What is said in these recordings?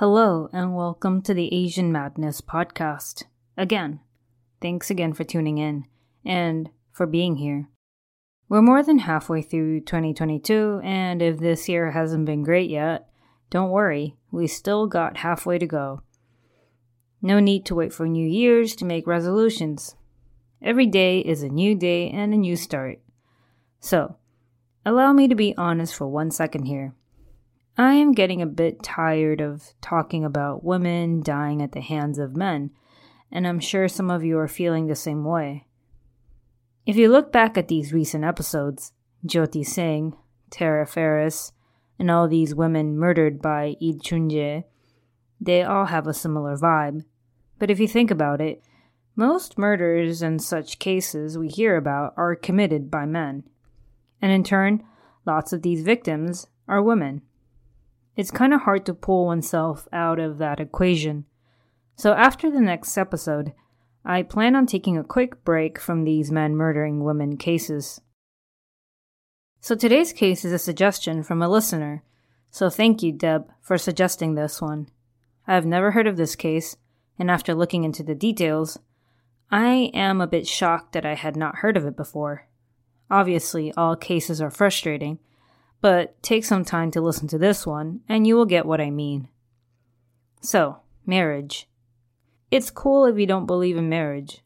Hello, and welcome to the Asian Madness Podcast. Again, thanks again for tuning in and for being here. We're more than halfway through 2022, and if this year hasn't been great yet, don't worry, we still got halfway to go. No need to wait for New Year's to make resolutions. Every day is a new day and a new start. So, allow me to be honest for one second here. I am getting a bit tired of talking about women dying at the hands of men, and I'm sure some of you are feeling the same way. If you look back at these recent episodes, Jyoti Singh, Tara Ferris, and all these women murdered by Lee Chun-jae, they all have a similar vibe. But if you think about it, most murders and such cases we hear about are committed by men. And in turn, lots of these victims are women it's kind of hard to pull oneself out of that equation. So, after the next episode, I plan on taking a quick break from these men murdering women cases. So, today's case is a suggestion from a listener. So, thank you, Deb, for suggesting this one. I have never heard of this case, and after looking into the details, I am a bit shocked that I had not heard of it before. Obviously, all cases are frustrating, but take some time to listen to this one, and you will get what I mean. So, marriage. It's cool if you don't believe in marriage.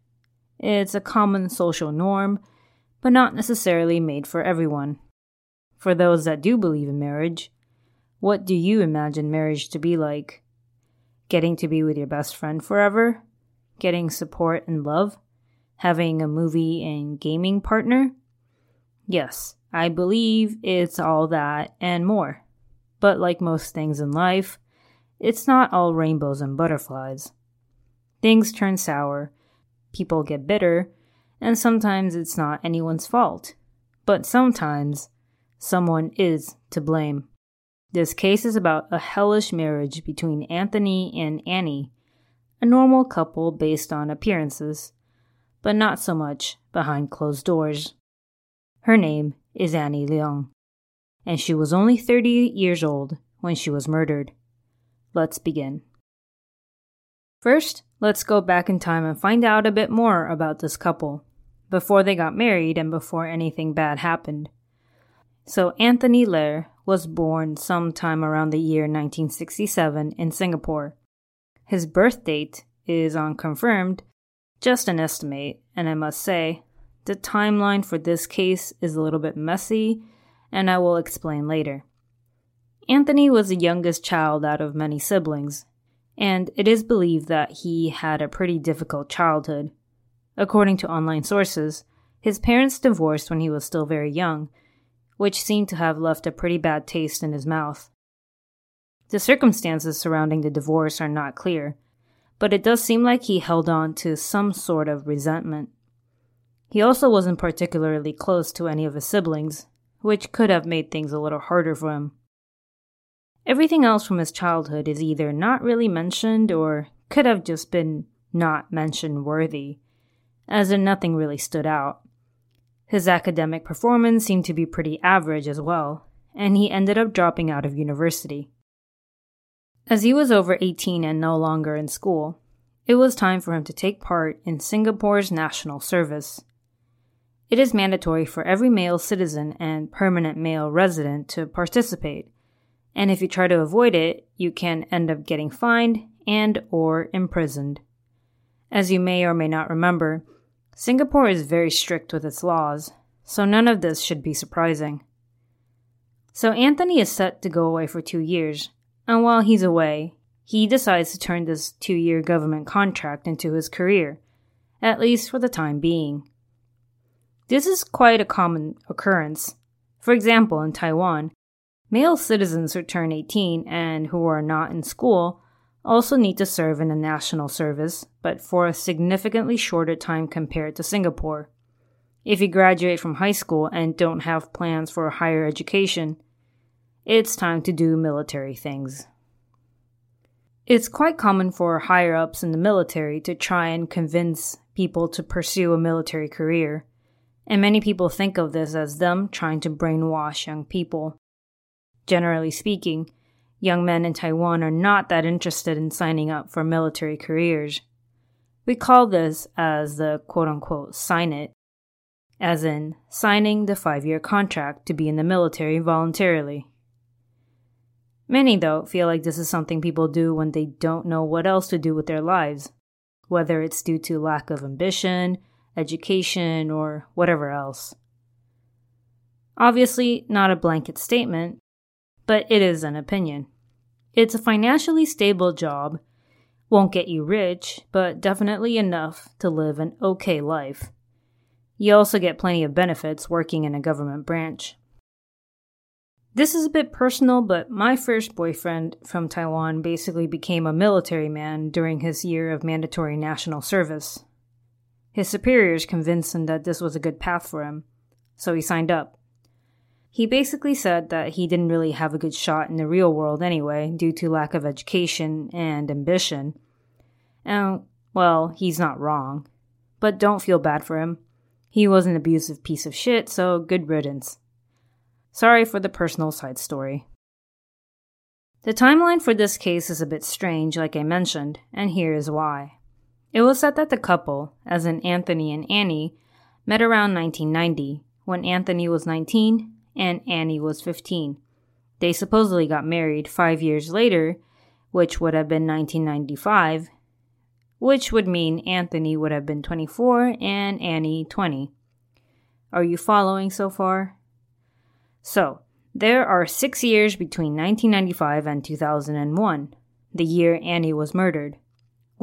It's a common social norm, but not necessarily made for everyone. For those that do believe in marriage, what do you imagine marriage to be like? Getting to be with your best friend forever? Getting support and love? Having a movie and gaming partner? Yes, I believe it's all that and more. But like most things in life, it's not all rainbows and butterflies. Things turn sour, people get bitter, and sometimes it's not anyone's fault. But sometimes someone is to blame. This case is about a hellish marriage between Anthony and Annie, a normal couple based on appearances, but not so much behind closed doors. Her name is Annie Leung, and she was only 30 years old when she was murdered. Let's begin. First, let's go back in time and find out a bit more about this couple, before they got married and before anything bad happened. So, Anthony Ler was born sometime around the year 1967 in Singapore. His birth date is unconfirmed, just an estimate, and I must say, the timeline for this case is a little bit messy, and I will explain later. Anthony was the youngest child out of many siblings, and it is believed that he had a pretty difficult childhood. According to online sources, His parents divorced when he was still very young, which seemed to have left a pretty bad taste in his mouth. The circumstances surrounding the divorce are not clear, but it does seem like he held on to some sort of resentment. He also wasn't particularly close to any of his siblings, which could have made things a little harder for him. Everything else from his childhood is either not really mentioned or could have just been not mention worthy, as in nothing really stood out. His academic performance seemed to be pretty average as well, and he ended up dropping out of university. As he was over 18 and no longer in school, it was time for him to take part in Singapore's national service. It is mandatory for every male citizen and permanent male resident to participate, and if you try to avoid it, you can end up getting fined and or imprisoned. As you may or may not remember, Singapore is very strict with its laws, so none of this should be surprising. So Anthony is set to go away for 2 years, and while he's away, he decides to turn this two year government contract into his career, at least for the time being. This is quite a common occurrence. For example, in Taiwan, male citizens who turn 18 and who are not in school also need to serve in the national service, but for a significantly shorter time compared to Singapore. If you graduate from high school and don't have plans for a higher education, it's time to do military things. It's quite common for higher ups in the military to try and convince people to pursue a military career, and many people think of this as them trying to brainwash young people. Generally speaking, young men in Taiwan are not that interested in signing up for military careers. We call this as the quote unquote sign it, as in signing the five year contract to be in the military voluntarily. Many, though, feel like this is something people do when they don't know what else to do with their lives, whether it's due to lack of ambition, education, or whatever else. Obviously, not a blanket statement, but it is an opinion. It's a financially stable job, won't get you rich, but definitely enough to live an okay life. You also get plenty of benefits working in a government branch. This is a bit personal, but my first boyfriend from Taiwan basically became a military man during his year of mandatory national service. His superiors convinced him that this was a good path for him, so he signed up. He basically said that he didn't really have a good shot in the real world anyway, due to lack of education and ambition. And, well, he's not wrong. But don't feel bad for him. He was an abusive piece of shit, so good riddance. Sorry for the personal side story. The timeline for this case is a bit strange, like I mentioned, and here is why. It was said that the couple, as in Anthony and Annie, met around 1990, when Anthony was 19 and Annie was 15. They supposedly got married five years later, which would have been 1995, which would mean Anthony would have been 24 and Annie 20. Are you following so far? So, there are six years between 1995 and 2001, the year Annie was murdered,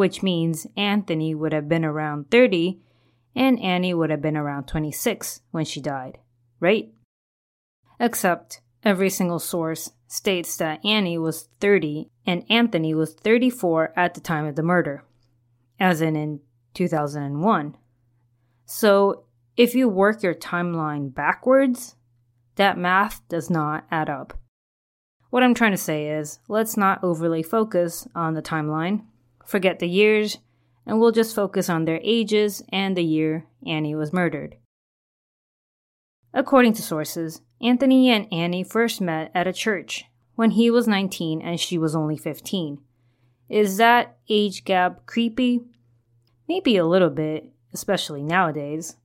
which means Anthony would have been around 30 and Annie would have been around 26 when she died, right? Except every single source states that Annie was 30 and Anthony was 34 at the time of the murder, as in in 2001. So, if you work your timeline backwards, that math does not add up. What I'm trying to say is, let's not overly focus on the timeline, forget the years, and we'll just focus on their ages and the year Annie was murdered. According to sources, Anthony and Annie first met at a church when he was 19 and she was only 15. Is that age gap creepy? Maybe a little bit, especially nowadays.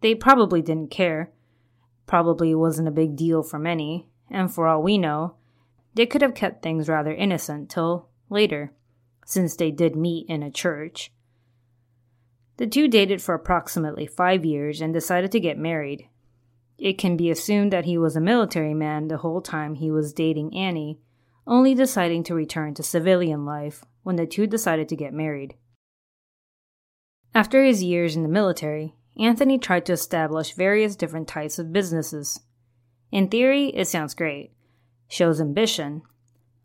They probably didn't care, probably wasn't a big deal for many, and for all we know, they could have kept things rather innocent till later, since they did meet in a church. The two dated for approximately five years and decided to get married. It can be assumed that he was a military man the whole time he was dating Annie, only deciding to return to civilian life when the two decided to get married. After his years in the military, Anthony tried to establish various different types of businesses. In theory, it sounds great. Shows ambition,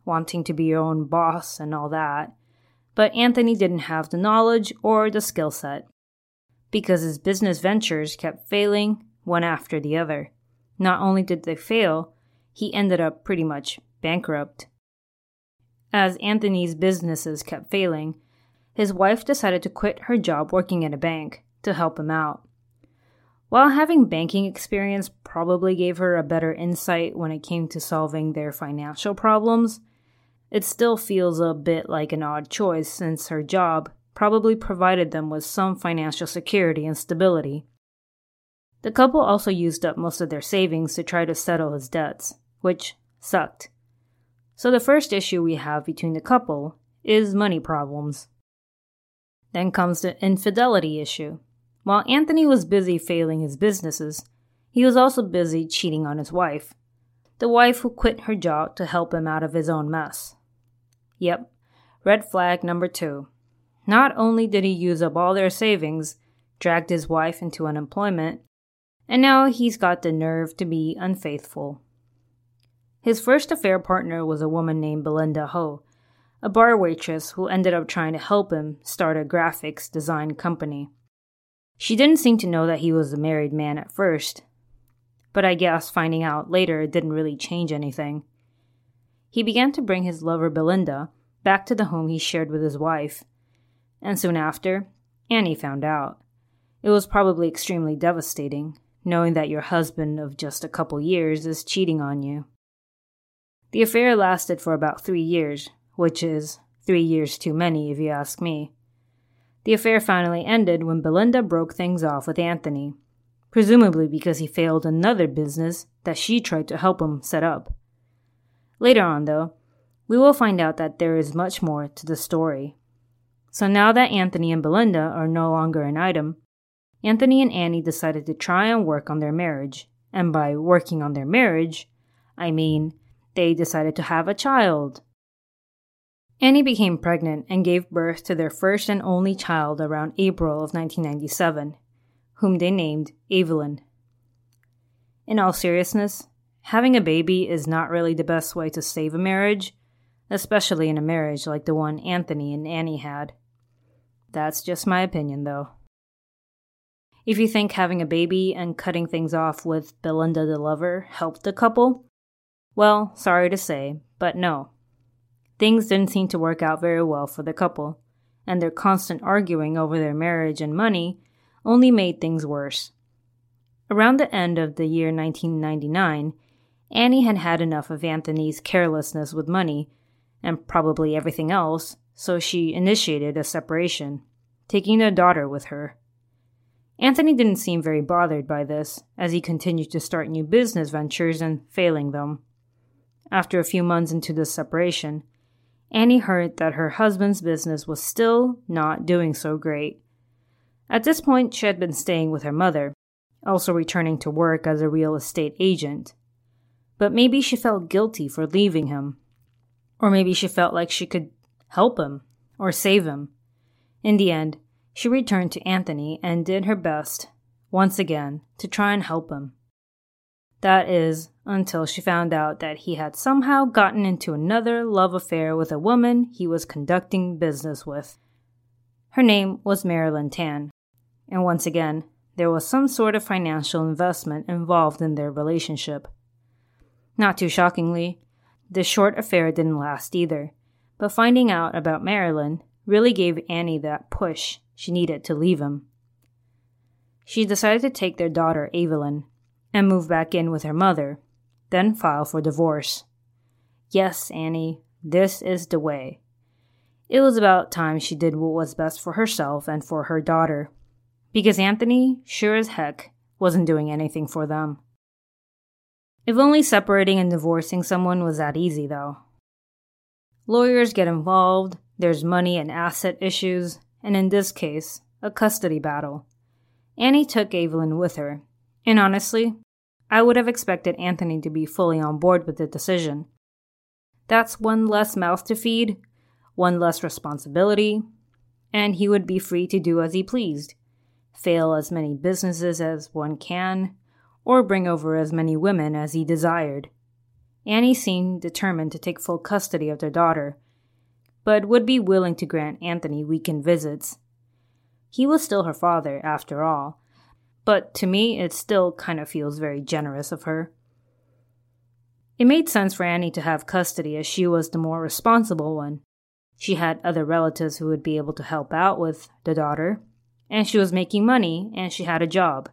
wanting to be your own boss and all that. But Anthony didn't have the knowledge or the skill set. Because his business ventures kept failing one after the other. Not only did they fail, he ended up pretty much bankrupt. As Anthony's businesses kept failing, his wife decided to quit her job working at a bank to help him out. While having banking experience probably gave her a better insight when it came to solving their financial problems, it still feels a bit like an odd choice since her job probably provided them with some financial security and stability. The couple also used up most of their savings to try to settle his debts, which sucked. So the first issue we have between the couple is money problems. Then comes the infidelity issue. While Anthony was busy failing his businesses, he was also busy cheating on his wife, the wife who quit her job to help him out of his own mess. Yep, red flag number two. Not only did he use up all their savings, dragged his wife into unemployment, and now he's got the nerve to be unfaithful. His first affair partner was a woman named Belinda Ho, a bar waitress who ended up trying to help him start a graphics design company. She didn't seem to know that he was a married man at first, but I guess finding out later didn't really change anything. He began to bring his lover Belinda back to the home he shared with his wife, and soon after, Annie found out. It was probably extremely devastating, knowing that your husband of just a couple years is cheating on you. The affair lasted for about three years, which is three years too many if you ask me. The affair finally ended when Belinda broke things off with Anthony, presumably because he failed another business that she tried to help him set up. Later on, though, we will find out that there is much more to the story. So now that Anthony and Belinda are no longer an item, Anthony and Annie decided to try and work on their marriage. And by working on their marriage, I mean they decided to have a child. Annie became pregnant and gave birth to their first and only child around April of 1997, whom they named Evelyn. In all seriousness, having a baby is not really the best way to save a marriage, especially in a marriage like the one Anthony and Annie had. That's just my opinion, though. If you think having a baby and cutting things off with Belinda the lover helped the couple, well, sorry to say, but no. Things didn't seem to work out very well for the couple, and their constant arguing over their marriage and money only made things worse. Around the end of the year 1999, Annie had had enough of Anthony's carelessness with money, and probably everything else, so she initiated a separation, taking their daughter with her. Anthony didn't seem very bothered by this, as he continued to start new business ventures and failing them. After a few months into the separation, Annie heard that her husband's business was still not doing so great. At this point, she had been staying with her mother, also returning to work as a real estate agent. But maybe she felt guilty for leaving him. Or maybe she felt like she could help him or save him. In the end, she returned to Anthony and did her best, once again, to try and help him. That is, until she found out that he had somehow gotten into another love affair with a woman he was conducting business with. Her name was Marilyn Tan, and once again, there was some sort of financial investment involved in their relationship. Not too shockingly, this short affair didn't last either, but finding out about Marilyn really gave Annie that push she needed to leave him. She decided to take their daughter, Evelyn, and move back in with her mother, then file for divorce. Yes, Annie, this is the way. It was about time she did what was best for herself and for her daughter, because Anthony, sure as heck, wasn't doing anything for them. If only separating and divorcing someone was that easy, though. Lawyers get involved, there's money and asset issues, and in this case, a custody battle. Annie took Evelyn with her, and honestly, I would have expected Anthony to be fully on board with the decision. That's one less mouth to feed, one less responsibility, and he would be free to do as he pleased fail as many businesses as one can, or bring over as many women as he desired. Annie seemed determined to take full custody of their daughter, but would be willing to grant Anthony weekend visits. He was still her father, after all, but to me it still kind of feels very generous of her. It made sense for Annie to have custody as she was the more responsible one. She had other relatives who would be able to help out with the daughter, and she was making money and she had a job.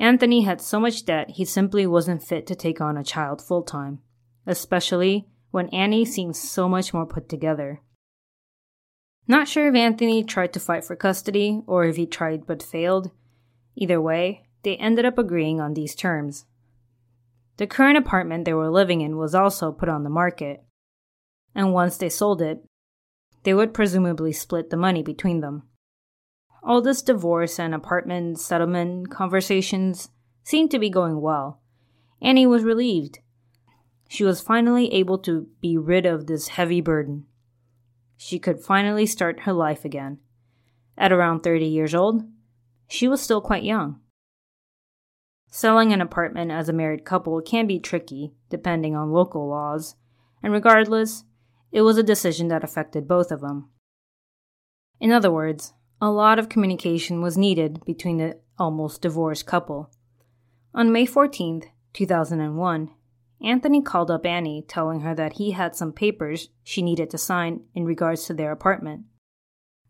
Anthony had so much debt he simply wasn't fit to take on a child full time, especially when Annie seemed so much more put together. Not sure if Anthony tried to fight for custody or if he tried but failed. Either way, they ended up agreeing on these terms. The current apartment they were living in was also put on the market, and once they sold it, they would presumably split the money between them. All this divorce and apartment settlement conversations seemed to be going well. Annie was relieved. She was finally able to be rid of this heavy burden. She could finally start her life again. At around 30 years old, she was still quite young. Selling an apartment as a married couple can be tricky, depending on local laws, and regardless, it was a decision that affected both of them. In other words, a lot of communication was needed between the almost divorced couple. On May 14, 2001, Anthony called up Annie telling her that he had some papers she needed to sign in regards to their apartment.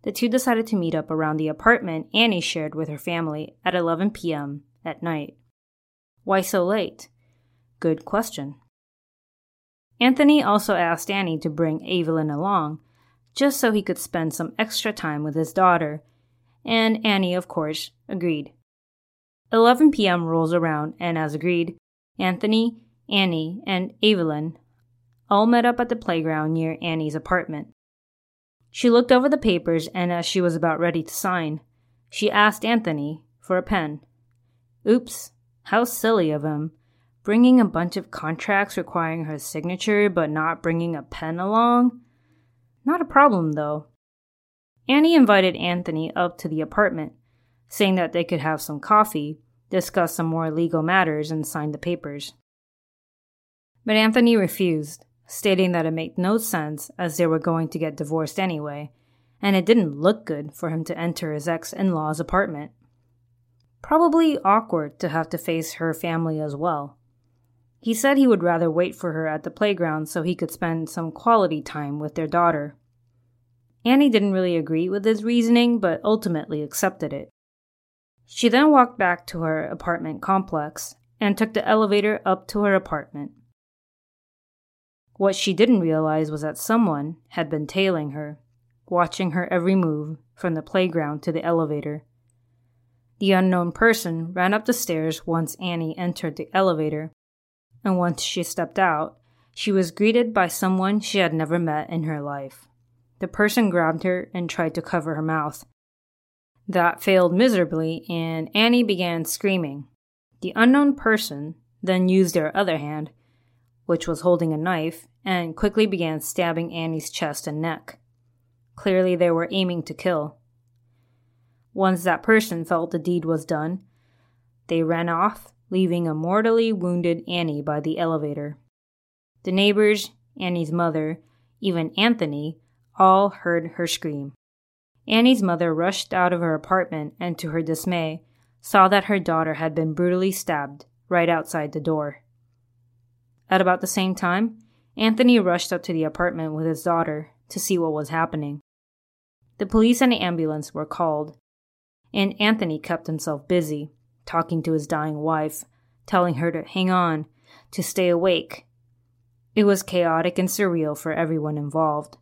The two decided to meet up around the apartment Annie shared with her family at 11 p.m. at night. Why so late? Good question. Anthony also asked Annie to bring Evelyn along, just so he could spend some extra time with his daughter, and Annie, of course, agreed. 11 p.m. rolls around, and as agreed, Anthony, Annie, and Evelyn all met up at the playground near Annie's apartment. She looked over the papers, and as she was about ready to sign, she asked Anthony for a pen. Oops, how silly of him. Bringing a bunch of contracts requiring her signature but not bringing a pen along? Not a problem, though. Annie invited Anthony up to the apartment, saying that they could have some coffee, discuss some more legal matters, and sign the papers. But Anthony refused, stating that it made no sense as they were going to get divorced anyway, and it didn't look good for him to enter his ex in law's apartment. Probably awkward to have to face her family as well. He said he would rather wait for her at the playground so he could spend some quality time with their daughter. Annie didn't really agree with his reasoning, but ultimately accepted it. She then walked back to her apartment complex and took the elevator up to her apartment. What she didn't realize was that someone had been tailing her, watching her every move from the playground to the elevator. The unknown person ran up the stairs once Annie entered the elevator and once she stepped out, she was greeted by someone she had never met in her life. The person grabbed her and tried to cover her mouth. That failed miserably, and Annie began screaming. The unknown person then used their other hand, which was holding a knife, and quickly began stabbing Annie's chest and neck. Clearly, they were aiming to kill. Once that person felt the deed was done, they ran off leaving a mortally wounded Annie by the elevator. The neighbors, Annie's mother, even Anthony, all heard her scream. Annie's mother rushed out of her apartment and, to her dismay, saw that her daughter had been brutally stabbed right outside the door. At about the same time, Anthony rushed up to the apartment with his daughter to see what was happening. The police and the ambulance were called, and Anthony kept himself busy talking to his dying wife, telling her to hang on, to stay awake. It was chaotic and surreal for everyone involved.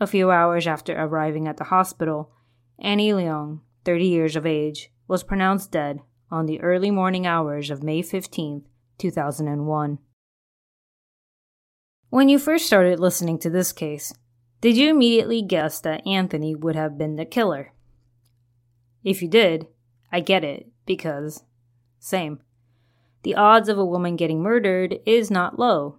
A few hours after arriving at the hospital, Annie Leong, 30 years of age, was pronounced dead on the early morning hours of May 15, 2001. When you first started listening to this case, did you immediately guess that Anthony would have been the killer? If you did, I get it because same. The odds of a woman getting murdered is not low.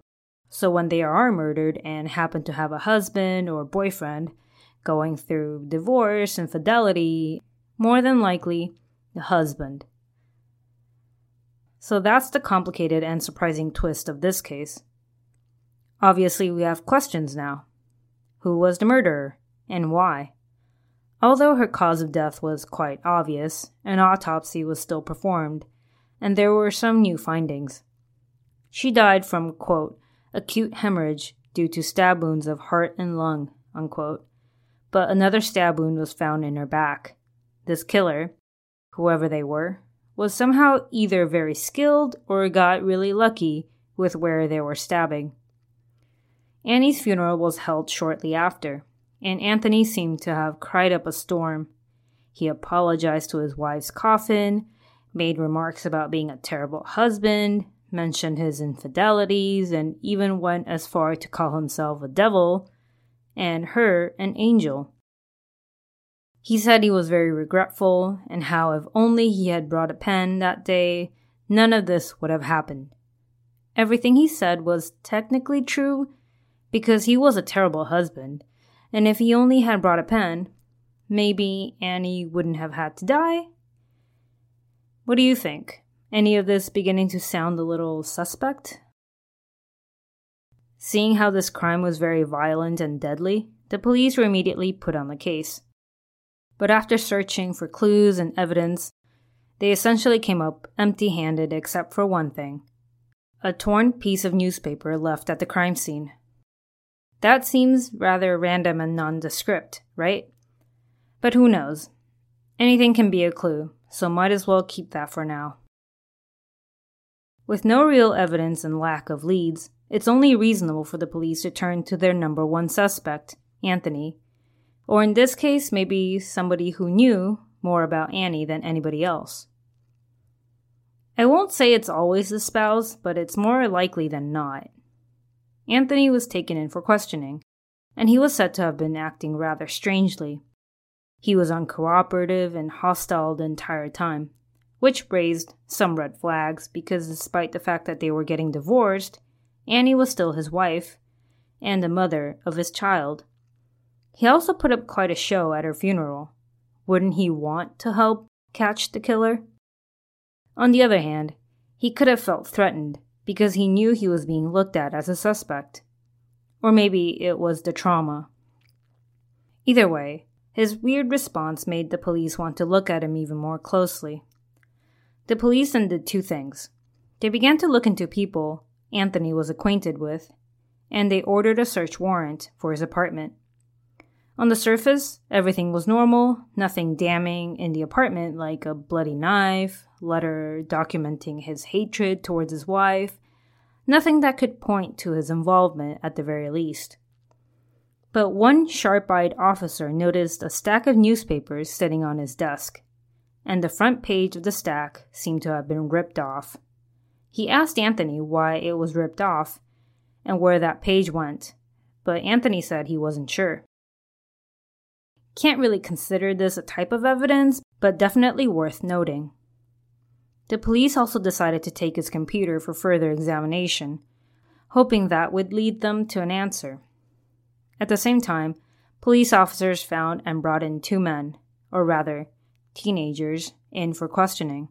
So when they are murdered and happen to have a husband or boyfriend going through divorce, infidelity, more than likely the husband. So that's the complicated and surprising twist of this case. Obviously, we have questions now. Who was the murderer, and why? Although her cause of death was quite obvious, an autopsy was still performed, and there were some new findings. She died from, quote, acute hemorrhage due to stab wounds of heart and lung, unquote. But another stab wound was found in her back. This killer, whoever they were, was somehow either very skilled or got really lucky with where they were stabbing. Annie's funeral was held shortly after, and Anthony seemed to have cried up a storm. He apologized to his wife's coffin, made remarks about being a terrible husband, mentioned his infidelities, and even went as far to call himself a devil and her an angel. He said he was very regretful and how if only he had brought a pen that day, none of this would have happened. Everything he said was technically true because he was a terrible husband, and if he only had brought a pen, maybe Annie wouldn't have had to die. What do you think? Any of this beginning to sound a little suspect? Seeing how this crime was very violent and deadly, the police were immediately put on the case. But after searching for clues and evidence, they essentially came up empty handed except for one thing a torn piece of newspaper left at the crime scene. That seems rather random and nondescript, right? But who knows? Anything can be a clue, so might as well keep that for now. With no real evidence and lack of leads, it's only reasonable for the police to turn to their number one suspect, Anthony. Or in this case, maybe somebody who knew more about Annie than anybody else. I won't say it's always the spouse, but it's more likely than not. Anthony was taken in for questioning, and he was said to have been acting rather strangely. He was uncooperative and hostile the entire time which raised some red flags because despite the fact that they were getting divorced, Annie was still his wife and the mother of his child. He also put up quite a show at her funeral. Wouldn't he want to help catch the killer? On the other hand, he could have felt threatened because he knew he was being looked at as a suspect. Or maybe it was the trauma. Either way, his weird response made the police want to look at him even more closely. The police then did two things. They began to look into people Anthony was acquainted with, and they ordered a search warrant for his apartment. On the surface, everything was normal, nothing damning in the apartment like a bloody knife, letter documenting his hatred towards his wife, nothing that could point to his involvement at the very least. But one sharp eyed officer noticed a stack of newspapers sitting on his desk and the front page of the stack seemed to have been ripped off. He asked Anthony why it was ripped off and where that page went, but Anthony said he wasn't sure. Can't really consider this a type of evidence, but definitely worth noting. The police also decided to take his computer for further examination, hoping that would lead them to an answer. At the same time, police officers found and brought in two men, or rather, teenagers in for questioning.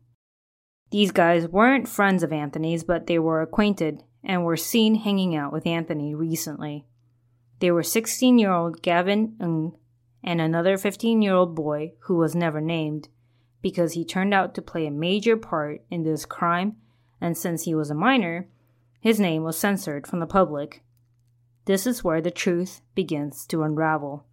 These guys weren't friends of Anthony's, but they were acquainted and were seen hanging out with Anthony recently. They were 16 year old Gavin Ng and another 15 year old boy who was never named because he turned out to play a major part in this crime, and since he was a minor, his name was censored from the public. This is where the truth begins to unravel.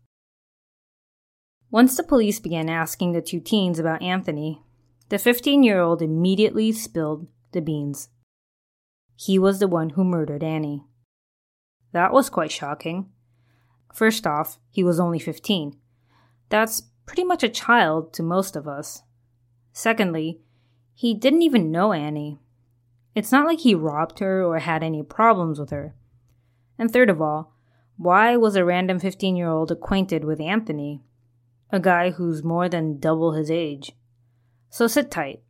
Once the police began asking the two teens about Anthony, the 15 year old immediately spilled the beans. He was the one who murdered Annie. That was quite shocking. First off, he was only 15. That's pretty much a child to most of us. Secondly, he didn't even know Annie. It's not like he robbed her or had any problems with her. And third of all, why was a random 15 year old acquainted with Anthony? a guy who's more than double his age. So sit tight.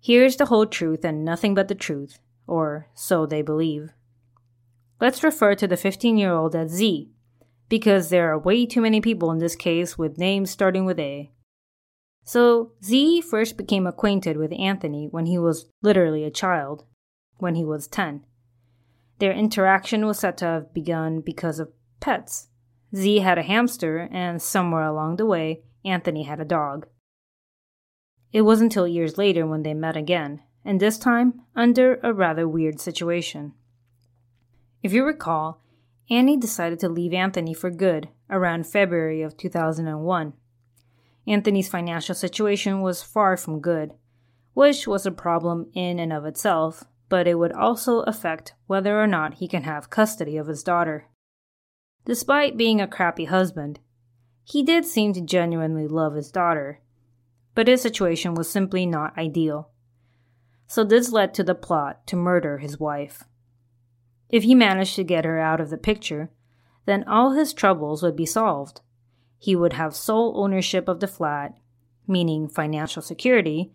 Here's the whole truth and nothing but the truth, or so they believe. Let's refer to the 15 year old as Z, because there are way too many people in this case with names starting with A. So Z first became acquainted with Anthony when he was literally a child, when he was 10. Their interaction was said to have begun because of pets. Z had a hamster, and somewhere along the way, Anthony had a dog. It wasn't until years later when they met again, and this time under a rather weird situation. If you recall, Annie decided to leave Anthony for good around February of 2001. Anthony's financial situation was far from good, which was a problem in and of itself, but it would also affect whether or not he can have custody of his daughter. Despite being a crappy husband, he did seem to genuinely love his daughter, but his situation was simply not ideal. So this led to the plot to murder his wife. If he managed to get her out of the picture, then all his troubles would be solved. He would have sole ownership of the flat, meaning financial security,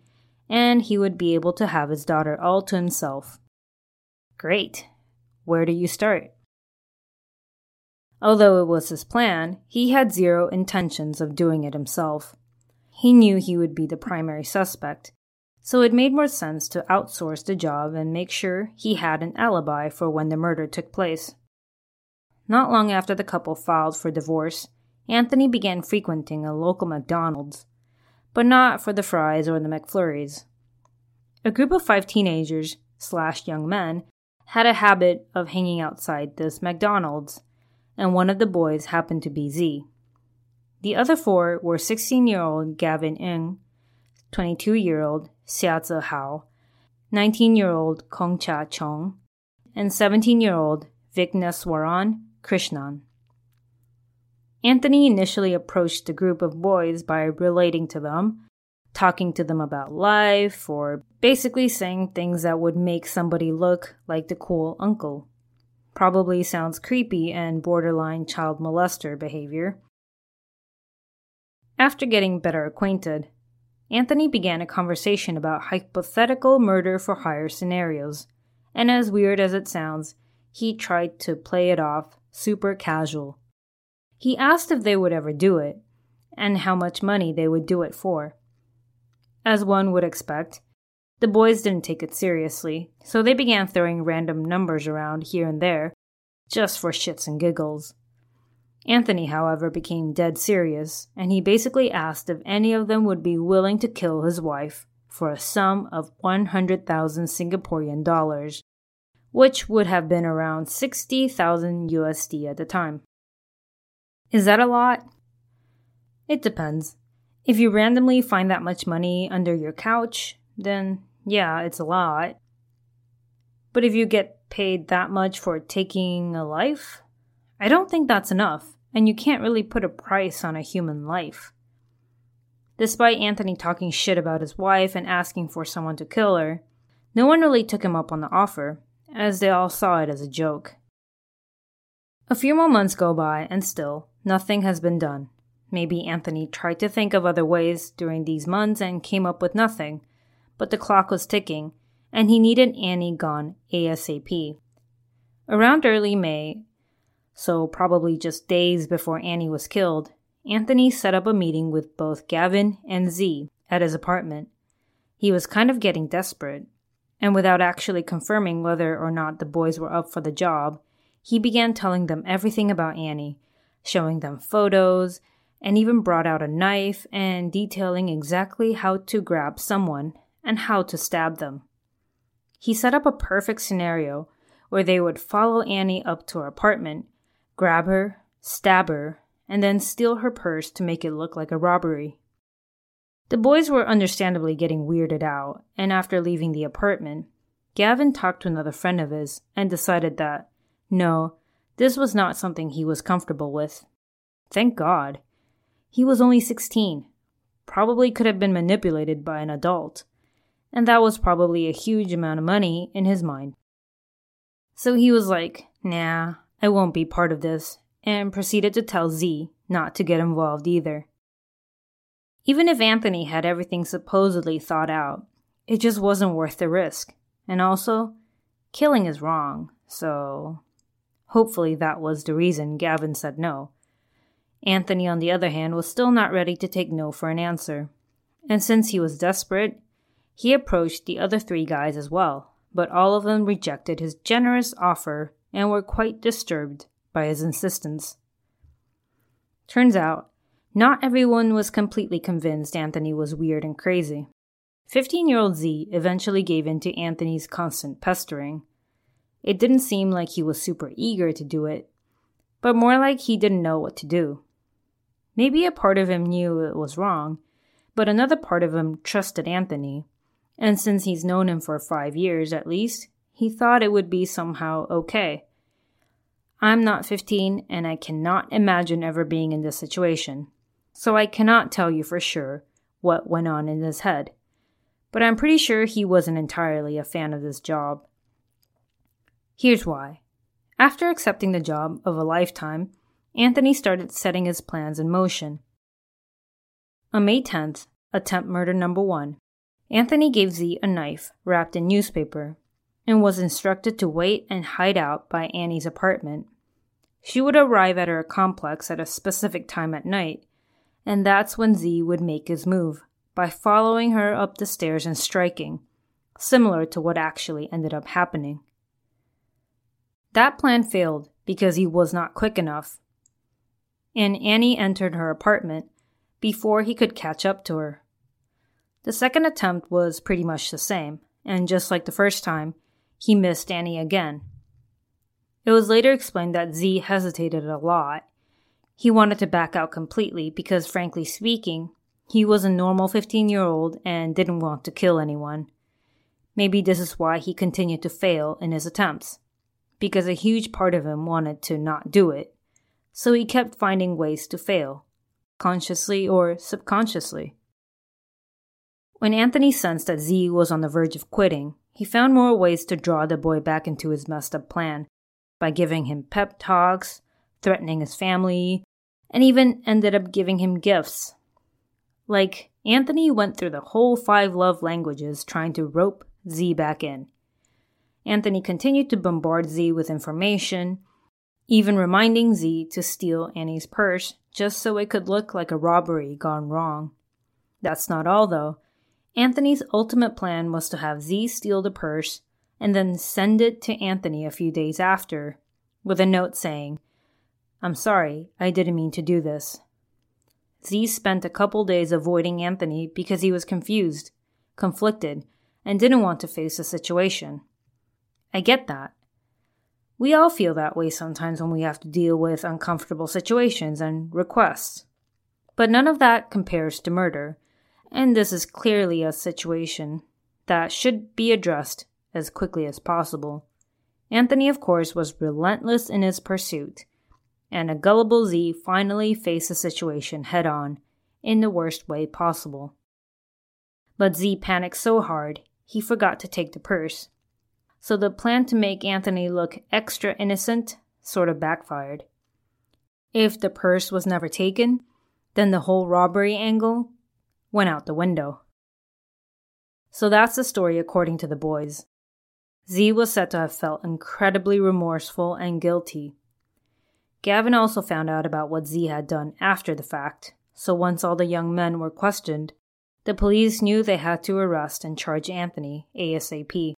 and he would be able to have his daughter all to himself. Great. Where do you start? Although it was his plan, he had zero intentions of doing it himself. He knew he would be the primary suspect, so it made more sense to outsource the job and make sure he had an alibi for when the murder took place. Not long after the couple filed for divorce, Anthony began frequenting a local McDonald's but not for the fries or the McFlurries. A group of five teenagers slash young men had a habit of hanging outside this McDonald's, and one of the boys happened to be Z. The other four were 16 year old Gavin Ng, 22 year old Xiazi Hao, 19 year old Kong Cha Chong, and 17 year old Vigneswaran Krishnan. Anthony initially approached the group of boys by relating to them, talking to them about life, or basically saying things that would make somebody look like the cool uncle. Probably sounds creepy and borderline child molester behavior. After getting better acquainted, Anthony began a conversation about hypothetical murder for hire scenarios, and as weird as it sounds, he tried to play it off super casual. He asked if they would ever do it, and how much money they would do it for. As one would expect, the boys didn't take it seriously, so they began throwing random numbers around here and there, just for shits and giggles. Anthony, however, became dead serious, and he basically asked if any of them would be willing to kill his wife for a sum of 100,000 Singaporean dollars, which would have been around 60,000 USD at the time. Is that a lot? It depends. If you randomly find that much money under your couch, then yeah, it's a lot. But if you get paid that much for taking a life, I don't think that's enough, and you can't really put a price on a human life. Despite Anthony talking shit about his wife and asking for someone to kill her, no one really took him up on the offer, as they all saw it as a joke. A few more months go by, and still, Nothing has been done. Maybe Anthony tried to think of other ways during these months and came up with nothing, but the clock was ticking, and he needed Annie gone ASAP. Around early May, so probably just days before Annie was killed, Anthony set up a meeting with both Gavin and Z at his apartment. He was kind of getting desperate, and without actually confirming whether or not the boys were up for the job, he began telling them everything about Annie showing them photos, and even brought out a knife and detailing exactly how to grab someone and how to stab them. He set up a perfect scenario where they would follow Annie up to her apartment, grab her, stab her, and then steal her purse to make it look like a robbery. The boys were understandably getting weirded out, and after leaving the apartment, Gavin talked to another friend of his and decided that, no, this was not something he was comfortable with. Thank God. He was only 16, probably could have been manipulated by an adult, and that was probably a huge amount of money in his mind. So he was like, nah, I won't be part of this, and proceeded to tell Z not to get involved either. Even if Anthony had everything supposedly thought out, it just wasn't worth the risk. And also, killing is wrong, so Hopefully, that was the reason Gavin said no. Anthony, on the other hand, was still not ready to take no for an answer. And since he was desperate, he approached the other three guys as well, but all of them rejected his generous offer and were quite disturbed by his insistence. Turns out, not everyone was completely convinced Anthony was weird and crazy. 15 year old Z eventually gave in to Anthony's constant pestering. It didn't seem like he was super eager to do it, but more like he didn't know what to do. Maybe a part of him knew it was wrong, but another part of him trusted Anthony, and since he's known him for five years at least, he thought it would be somehow okay. I'm not 15 and I cannot imagine ever being in this situation, so I cannot tell you for sure what went on in his head. But I'm pretty sure he wasn't entirely a fan of this job. Here's why. After accepting the job of a lifetime, Anthony started setting his plans in motion. On May 10th, attempt murder number one, Anthony gave Z a knife wrapped in newspaper and was instructed to wait and hide out by Annie's apartment. She would arrive at her complex at a specific time at night, and that's when Z would make his move by following her up the stairs and striking, similar to what actually ended up happening. That plan failed because he was not quick enough, and Annie entered her apartment before he could catch up to her. The second attempt was pretty much the same, and just like the first time, he missed Annie again. It was later explained that Z hesitated a lot. He wanted to back out completely because, frankly speaking, he was a normal 15 year old and didn't want to kill anyone. Maybe this is why he continued to fail in his attempts, because a huge part of him wanted to not do it. So he kept finding ways to fail, consciously or subconsciously. When Anthony sensed that Z was on the verge of quitting, he found more ways to draw the boy back into his messed up plan by giving him pep talks, threatening his family, and even ended up giving him gifts. Like, Anthony went through the whole five love languages trying to rope Z back in. Anthony continued to bombard Z with information, even reminding Z to steal Annie's purse just so it could look like a robbery gone wrong. That's not all, though. Anthony's ultimate plan was to have Z steal the purse and then send it to Anthony a few days after with a note saying, I'm sorry, I didn't mean to do this. Z spent a couple days avoiding Anthony because he was confused, conflicted, and didn't want to face the situation. I get that. We all feel that way sometimes when we have to deal with uncomfortable situations and requests. But none of that compares to murder, and this is clearly a situation that should be addressed as quickly as possible. Anthony, of course, was relentless in his pursuit, and a gullible Z finally faced the situation head on in the worst way possible. But Z panicked so hard he forgot to take the purse. So the plan to make Anthony look extra innocent sort of backfired. If the purse was never taken, then the whole robbery angle went out the window. So that's the story according to the boys. Z was said to have felt incredibly remorseful and guilty. Gavin also found out about what Z had done after the fact, so once all the young men were questioned, the police knew they had to arrest and charge Anthony ASAP.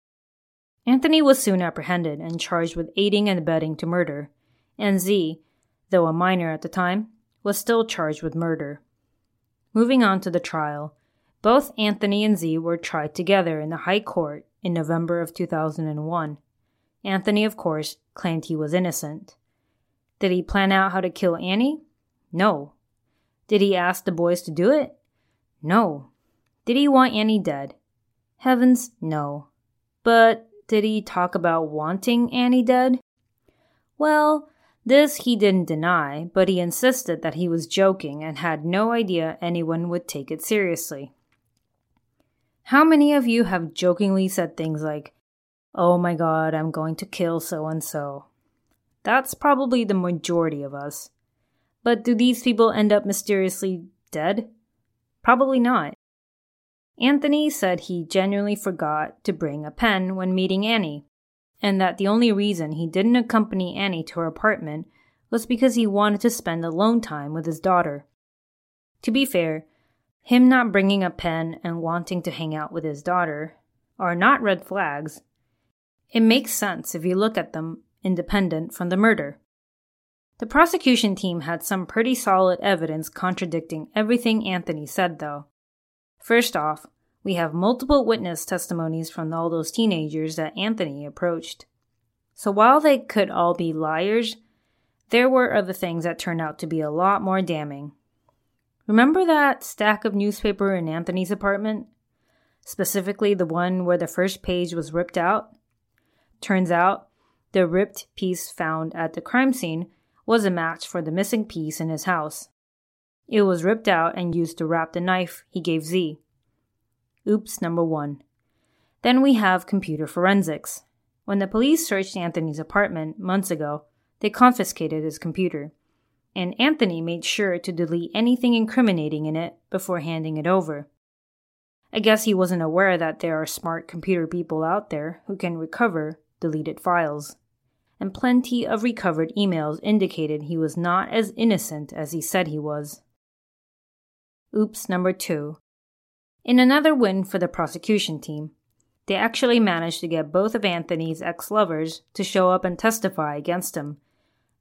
Anthony was soon apprehended and charged with aiding and abetting to murder, and Z, though a minor at the time, was still charged with murder. Moving on to the trial, both Anthony and Z were tried together in the High Court in November of 2001. Anthony, of course, claimed he was innocent. Did he plan out how to kill Annie? No. Did he ask the boys to do it? No. Did he want Annie dead? Heavens, no. But did he talk about wanting Annie dead? Well, this he didn't deny, but he insisted that he was joking and had no idea anyone would take it seriously. How many of you have jokingly said things like, Oh my god, I'm going to kill so and so? That's probably the majority of us. But do these people end up mysteriously dead? Probably not. Anthony said he genuinely forgot to bring a pen when meeting Annie, and that the only reason he didn't accompany Annie to her apartment was because he wanted to spend alone time with his daughter. To be fair, Him not bringing a pen and wanting to hang out with his daughter are not red flags. It makes sense if you look at them independent from the murder. The prosecution team had some pretty solid evidence contradicting everything Anthony said, though. First off, we have multiple witness testimonies from all those teenagers that Anthony approached. So while they could all be liars, there were other things that turned out to be a lot more damning. Remember that stack of newspaper in Anthony's apartment? Specifically, the one where the first page was ripped out? Turns out, the ripped piece found at the crime scene was a match for the missing piece in his house. It was ripped out and used to wrap the knife he gave Z. Oops, number one. Then we have computer forensics. When the police searched Anthony's apartment months ago, they confiscated his computer, and Anthony made sure to delete anything incriminating in it before handing it over. I guess he wasn't aware that there are smart computer people out there who can recover deleted files. And plenty of recovered emails indicated he was not as innocent as he said he was. Oops, number two. In another win for the prosecution team, they actually managed to get both of Anthony's ex lovers to show up and testify against him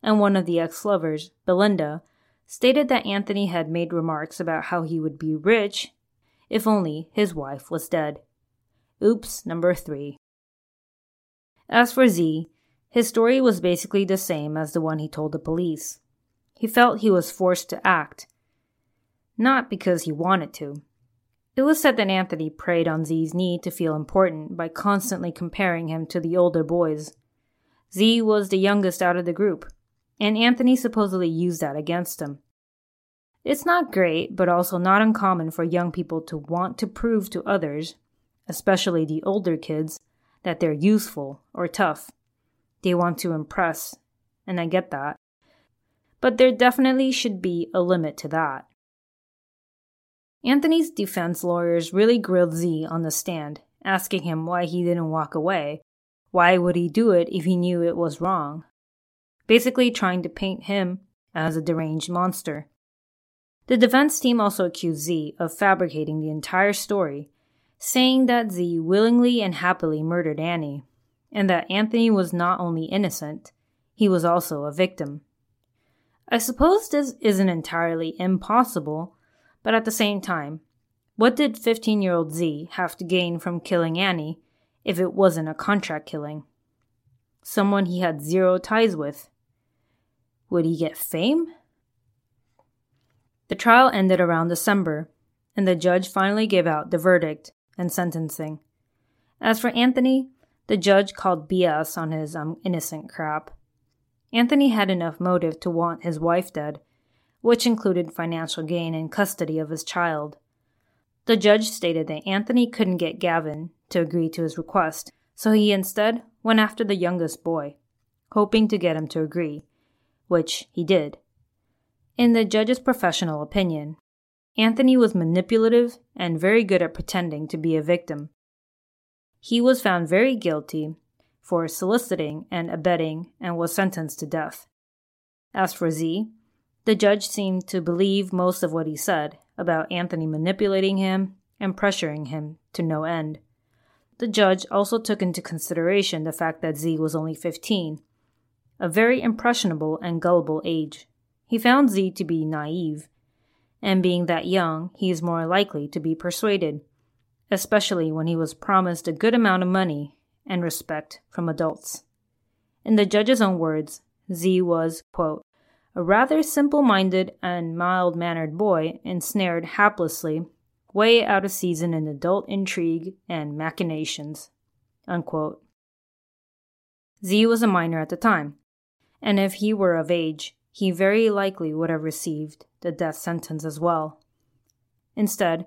and one of the ex lovers, Belinda, stated that Anthony had made remarks about how he would be rich if only his wife was dead. Oops, number three. As for Z, his story was basically the same as the one he told the police. He felt he was forced to act, not because he wanted to. It was said that Anthony preyed on Z's need to feel important by constantly comparing him to the older boys. Z was the youngest out of the group, and Anthony supposedly used that against him. It's not great, but also not uncommon for young people to want to prove to others, especially the older kids, that they're useful or tough. They want to impress, and I get that. But there definitely should be a limit to that. Anthony's defense lawyers really grilled Z on the stand, asking him why he didn't walk away. Why would he do it if he knew it was wrong? basically trying to paint him as a deranged monster. The defense team also accused Z of fabricating the entire story, saying that Z willingly and happily murdered Annie, and that Anthony was not only innocent, he was also a victim. I suppose this isn't entirely impossible, but at the same time, what did 15 year old Z have to gain from killing Annie if it wasn't a contract killing? Someone he had zero ties with. Would he get fame? The trial ended around December, and the judge finally gave out the verdict and sentencing. As for Anthony, the judge called BS on his um, innocent crap. Anthony had enough motive to want his wife dead, which included financial gain and custody of his child. The judge stated that Anthony couldn't get Gavin to agree to his request, so he instead went after the youngest boy, hoping to get him to agree which he did. In the judge's professional opinion, Anthony was manipulative and very good at pretending to be a victim. He was found very guilty for soliciting and abetting and was sentenced to death. As for Z, the judge seemed to believe most of what he said about Anthony manipulating him and pressuring him to no end. The judge also took into consideration the fact that Z was only 15 a very impressionable and gullible age. He found Z to be naive, and being that young, he is more likely to be persuaded, especially when he was promised a good amount of money and respect from adults. In the judge's own words, Z was, quote, a rather simple minded and mild mannered boy ensnared haplessly, way out of season in adult intrigue and machinations. Unquote. Z was a minor at the time, and if he were of age, he very likely would have received the death sentence as well. Instead,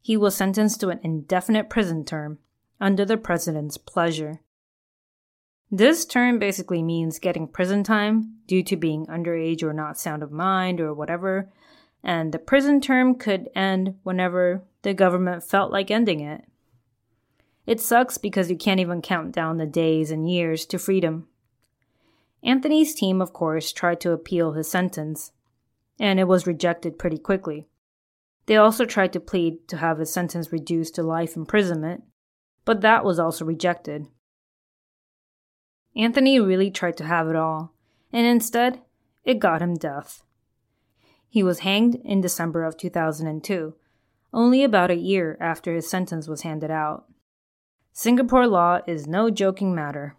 he was sentenced to an indefinite prison term under the president's pleasure. This term basically means getting prison time due to being underage or not sound of mind or whatever, and the prison term could end whenever the government felt like ending it. It sucks because you can't even count down the days and years to freedom. Anthony's team, of course, tried to appeal his sentence, and it was rejected pretty quickly. They also tried to plead to have his sentence reduced to life imprisonment, but that was also rejected. Anthony really tried to have it all, and instead, it got him death. He was hanged in December of 2002, only about a year after his sentence was handed out. Singapore law is no joking matter.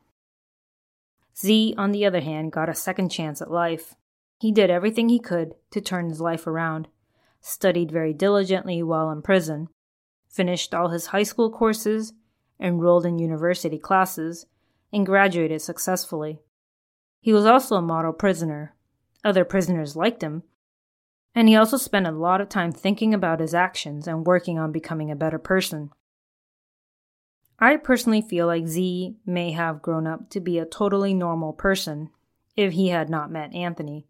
Z, on the other hand, got a second chance at life. He did everything he could to turn his life around studied very diligently while in prison, finished all his high school courses, enrolled in university classes, and graduated successfully. He was also a model prisoner. Other prisoners liked him. And he also spent a lot of time thinking about his actions and working on becoming a better person. I personally feel like Z may have grown up to be a totally normal person if he had not met Anthony.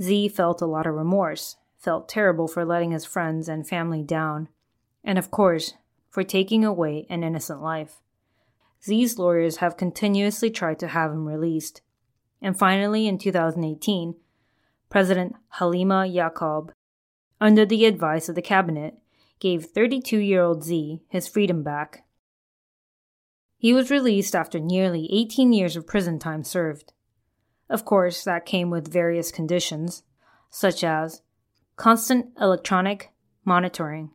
Z felt a lot of remorse felt terrible for letting his friends and family down, and of course, for taking away an innocent life. Z's lawyers have continuously tried to have him released, and finally in 2018, President Halimah Yacob, under the advice of the cabinet, gave 32 year old Z his freedom back. He was released after nearly 18 years of prison time served. Of course, that came with various conditions, such as constant electronic monitoring,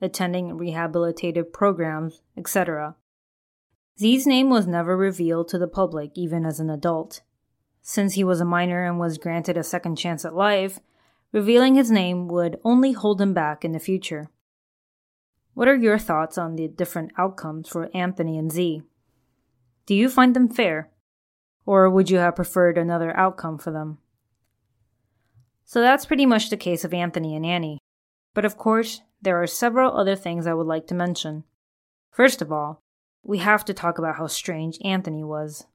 attending rehabilitative programs, etc. Z's name was never revealed to the public even as an adult. Since he was a minor and was granted a second chance at life, revealing his name would only hold him back in the future. What are your thoughts on the different outcomes for Anthony and Z? Do you find them fair? Or would you have preferred another outcome for them? So that's pretty much the case of Anthony and Annie. But of course, there are several other things I would like to mention. First of all, we have to talk about how strange Anthony was.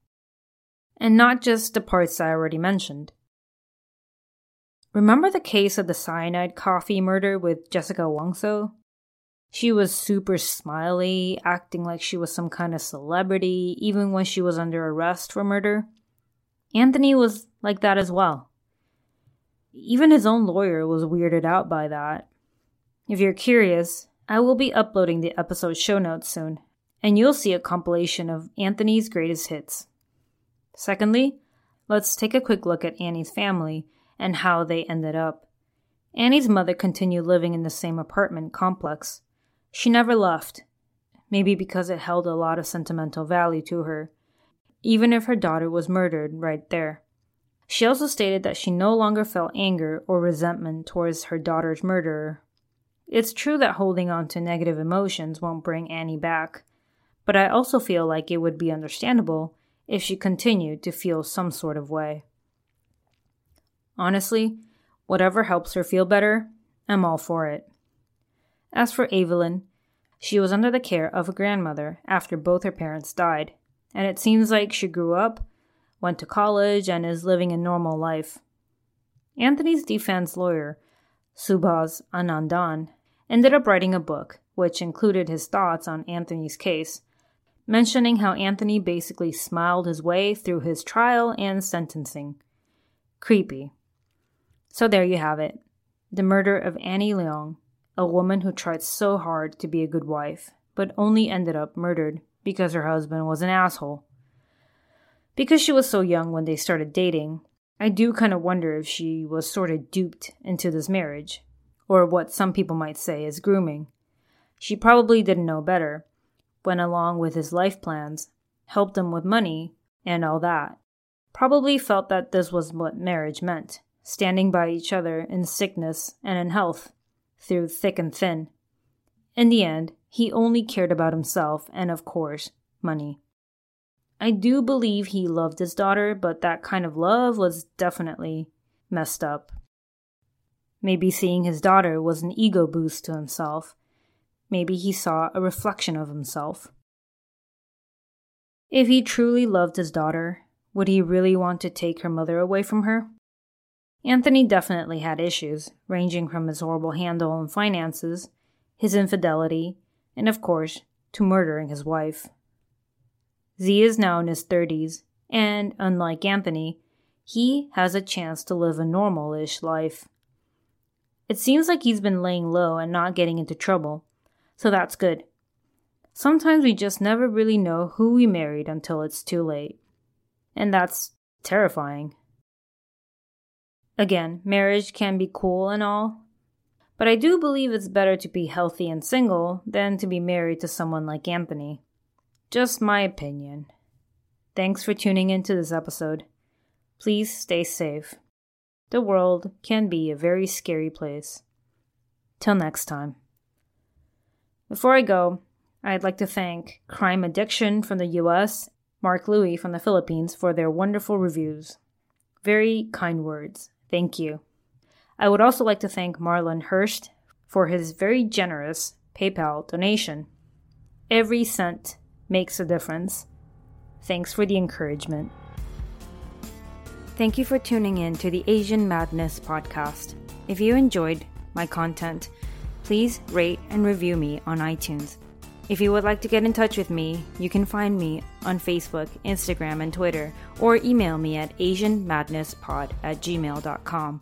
And not just the parts I already mentioned. Remember the case of the cyanide coffee murder with Jessica Wongso? She was super smiley, acting like she was some kind of celebrity, even when she was under arrest for murder. Anthony was like that as well. Even his own lawyer was weirded out by that. If you're curious, I will be uploading the episode show notes soon, and you'll see a compilation of Anthony's greatest hits. Secondly, let's take a quick look at Annie's family and how they ended up. Annie's mother continued living in the same apartment complex. She never left, maybe because it held a lot of sentimental value to her, even if her daughter was murdered right there. She also stated that she no longer felt anger or resentment towards her daughter's murderer. It's true that holding on to negative emotions won't bring Annie back, but I also feel like it would be understandable if she continued to feel some sort of way. Honestly, whatever helps her feel better, I'm all for it. As for Evelyn, she was under the care of a grandmother after both her parents died, and it seems like she grew up went to college, and is living a normal life. Anthony's defense lawyer, Subhas Anandan, ended up writing a book which included his thoughts on Anthony's case, mentioning how Anthony basically smiled his way through his trial and sentencing. Creepy. So there you have it the murder of Annie Leong, a woman who tried so hard to be a good wife, but only ended up murdered because her husband was an asshole. Because she was so young when they started dating, I do kind of wonder if she was sort of duped into this marriage, or what some people might say is grooming. She probably didn't know better, went along with his life plans, helped him with money, and all that. Probably felt that this was what marriage meant standing by each other in sickness and in health, through thick and thin. In the end, he only cared about himself and, of course, money. I do believe he loved his daughter, but that kind of love was definitely messed up. Maybe seeing his daughter was an ego boost to himself. Maybe he saw a reflection of himself. If he truly loved his daughter, would he really want to take her mother away from her? Anthony definitely had issues, ranging from his horrible handle on finances, his infidelity, and of course, to murdering his wife. Z is now in his 30s, and unlike Anthony, he has a chance to live a normal ish life. It seems like he's been laying low and not getting into trouble, so that's good. Sometimes we just never really know who we married until it's too late. And that's terrifying. Again, marriage can be cool and all, but I do believe it's better to be healthy and single than to be married to someone like Anthony. Just my opinion. Thanks for tuning into this episode. Please stay safe. The world can be a very scary place. Till next time. Before I go, I'd like to thank Crime Addiction from the US, Mark Louie from the Philippines for their wonderful reviews. Very kind words. Thank you. I would also like to thank Marlon Hurst for his very generous PayPal donation. Every cent makes a difference. Thanks for the encouragement. Thank you for tuning in to the Asian Madness podcast. If you enjoyed my content, please rate and review me on iTunes. If you would like to get in touch with me, you can find me on Facebook, Instagram, and Twitter, or email me at AsianMadnessPod at gmail.com.